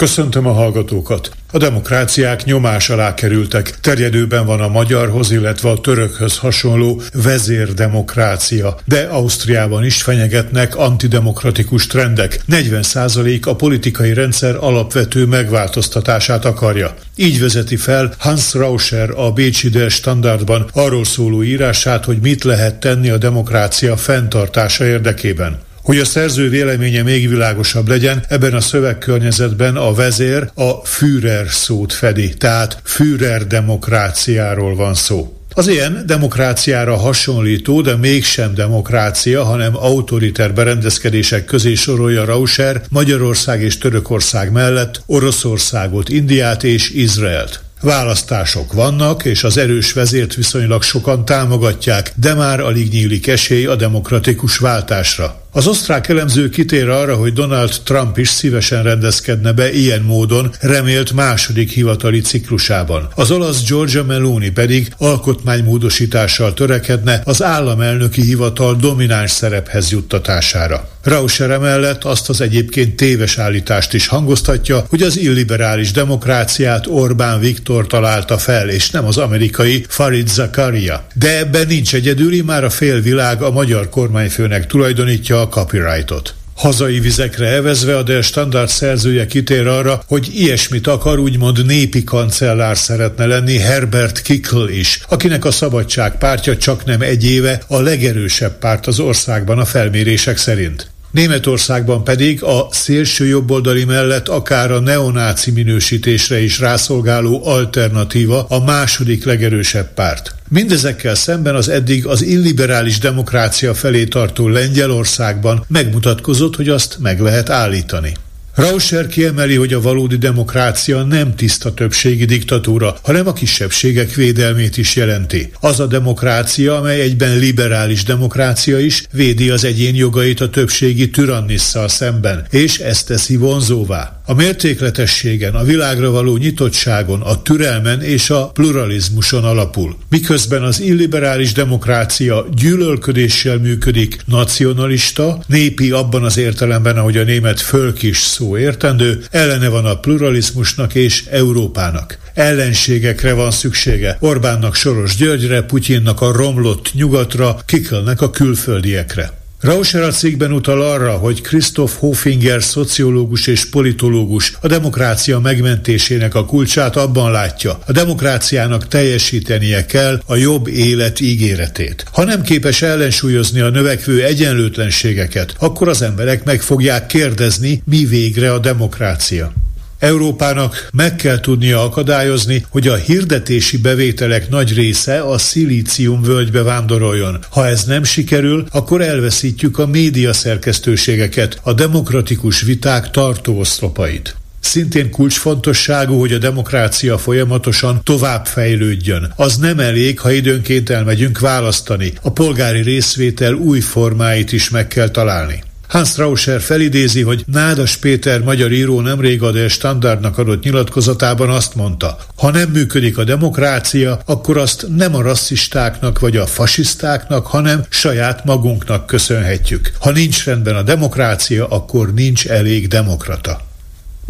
Köszöntöm a hallgatókat! A demokráciák nyomás alá kerültek. Terjedőben van a magyarhoz, illetve a törökhöz hasonló vezérdemokrácia. De Ausztriában is fenyegetnek antidemokratikus trendek. 40% a politikai rendszer alapvető megváltoztatását akarja. Így vezeti fel Hans Rauscher a Bécsi Der Standardban arról szóló írását, hogy mit lehet tenni a demokrácia fenntartása érdekében. Hogy a szerző véleménye még világosabb legyen, ebben a szövegkörnyezetben a vezér a Führer szót fedi, tehát Führer demokráciáról van szó. Az ilyen demokráciára hasonlító, de mégsem demokrácia, hanem autoriter berendezkedések közé sorolja Rauscher Magyarország és Törökország mellett Oroszországot, Indiát és Izraelt. Választások vannak, és az erős vezért viszonylag sokan támogatják, de már alig nyílik esély a demokratikus váltásra. Az osztrák elemző kitér arra, hogy Donald Trump is szívesen rendezkedne be ilyen módon remélt második hivatali ciklusában. Az olasz Giorgia Meloni pedig alkotmánymódosítással törekedne az államelnöki hivatal domináns szerephez juttatására. Rauscher emellett azt az egyébként téves állítást is hangoztatja, hogy az illiberális demokráciát Orbán Viktor találta fel, és nem az amerikai Farid Zakaria. De ebben nincs egyedüli, már a félvilág a magyar kormányfőnek tulajdonítja a copyrightot. Hazai vizekre evezve a Der Standard szerzője kitér arra, hogy ilyesmit akar úgymond népi kancellár szeretne lenni Herbert Kickl is, akinek a szabadság pártja csak nem egy éve a legerősebb párt az országban a felmérések szerint. Németországban pedig a szélső jobboldali mellett akár a neonáci minősítésre is rászolgáló alternatíva a második legerősebb párt. Mindezekkel szemben az eddig az illiberális demokrácia felé tartó Lengyelországban megmutatkozott, hogy azt meg lehet állítani. Rauscher kiemeli, hogy a valódi demokrácia nem tiszta többségi diktatúra, hanem a kisebbségek védelmét is jelenti. Az a demokrácia, amely egyben liberális demokrácia is, védi az egyén jogait a többségi tyrannisszal szemben, és ezt teszi vonzóvá. A mértékletességen, a világra való nyitottságon, a türelmen és a pluralizmuson alapul. Miközben az illiberális demokrácia gyűlölködéssel működik, nacionalista, népi abban az értelemben, ahogy a német fölk is szó értendő, ellene van a pluralizmusnak és Európának. Ellenségekre van szüksége. Orbánnak Soros Györgyre, Putyinnak a romlott nyugatra, Kikelnek a külföldiekre. Rauscher a cikkben utal arra, hogy Christoph Hofinger szociológus és politológus a demokrácia megmentésének a kulcsát abban látja, a demokráciának teljesítenie kell a jobb élet ígéretét. Ha nem képes ellensúlyozni a növekvő egyenlőtlenségeket, akkor az emberek meg fogják kérdezni, mi végre a demokrácia. Európának meg kell tudnia akadályozni, hogy a hirdetési bevételek nagy része a szilícium völgybe vándoroljon. Ha ez nem sikerül, akkor elveszítjük a média szerkesztőségeket, a demokratikus viták tartóoszlopait. Szintén kulcsfontosságú, hogy a demokrácia folyamatosan tovább fejlődjön. Az nem elég, ha időnként elmegyünk választani. A polgári részvétel új formáit is meg kell találni. Hans Rauscher felidézi, hogy Nádas Péter magyar író nemrég a Standardnak adott nyilatkozatában azt mondta, ha nem működik a demokrácia, akkor azt nem a rasszistáknak vagy a fasisztáknak, hanem saját magunknak köszönhetjük. Ha nincs rendben a demokrácia, akkor nincs elég demokrata.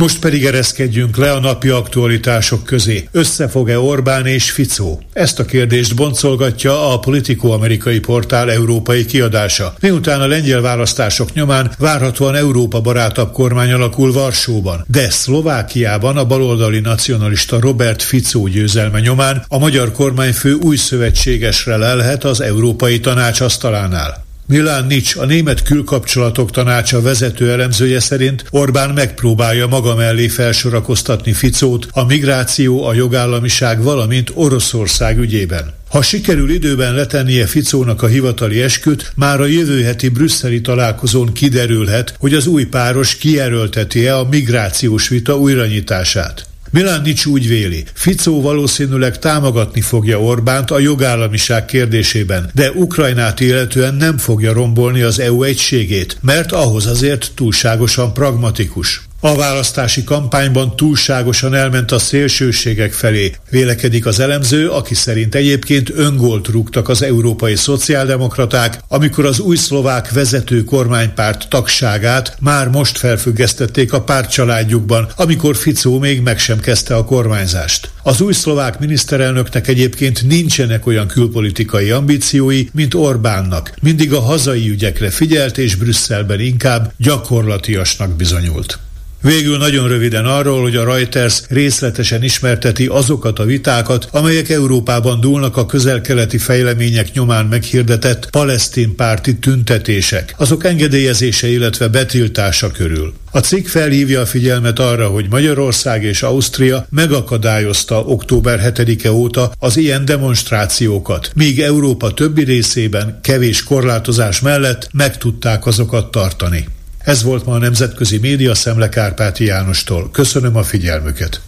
Most pedig ereszkedjünk le a napi aktualitások közé. Összefog-e Orbán és Ficó? Ezt a kérdést boncolgatja a Politico amerikai portál európai kiadása. Miután a lengyel választások nyomán várhatóan Európa barátabb kormány alakul Varsóban, de Szlovákiában a baloldali nacionalista Robert Ficó győzelme nyomán a magyar kormányfő új szövetségesre lelhet az Európai Tanács asztalánál. Milán Nics, a német külkapcsolatok tanácsa vezető elemzője szerint Orbán megpróbálja maga mellé felsorakoztatni Ficót a migráció, a jogállamiság, valamint Oroszország ügyében. Ha sikerül időben letennie Ficónak a hivatali esküt, már a jövő heti brüsszeli találkozón kiderülhet, hogy az új páros kijelölteti-e a migrációs vita újranyitását. Milánnics úgy véli, Ficó valószínűleg támogatni fogja Orbánt a jogállamiság kérdésében, de Ukrajnát illetően nem fogja rombolni az EU egységét, mert ahhoz azért túlságosan pragmatikus. A választási kampányban túlságosan elment a szélsőségek felé. Vélekedik az elemző, aki szerint egyébként öngolt rúgtak az európai szociáldemokraták, amikor az új szlovák vezető kormánypárt tagságát már most felfüggesztették a pártcsaládjukban, amikor Ficó még meg sem kezdte a kormányzást. Az új szlovák miniszterelnöknek egyébként nincsenek olyan külpolitikai ambíciói, mint Orbánnak. Mindig a hazai ügyekre figyelt, és Brüsszelben inkább gyakorlatiasnak bizonyult. Végül nagyon röviden arról, hogy a Reuters részletesen ismerteti azokat a vitákat, amelyek Európában dúlnak a közel-keleti fejlemények nyomán meghirdetett palesztin párti tüntetések, azok engedélyezése, illetve betiltása körül. A cikk felhívja a figyelmet arra, hogy Magyarország és Ausztria megakadályozta október 7-e óta az ilyen demonstrációkat, míg Európa többi részében kevés korlátozás mellett meg tudták azokat tartani. Ez volt ma a Nemzetközi Média Szemle Kárpáti Jánostól. Köszönöm a figyelmüket.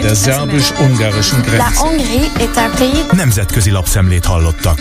Der szerbus-ungarischen Grenze. La Hongrie est un pays... Nemzetközi lapszemlét hallottak.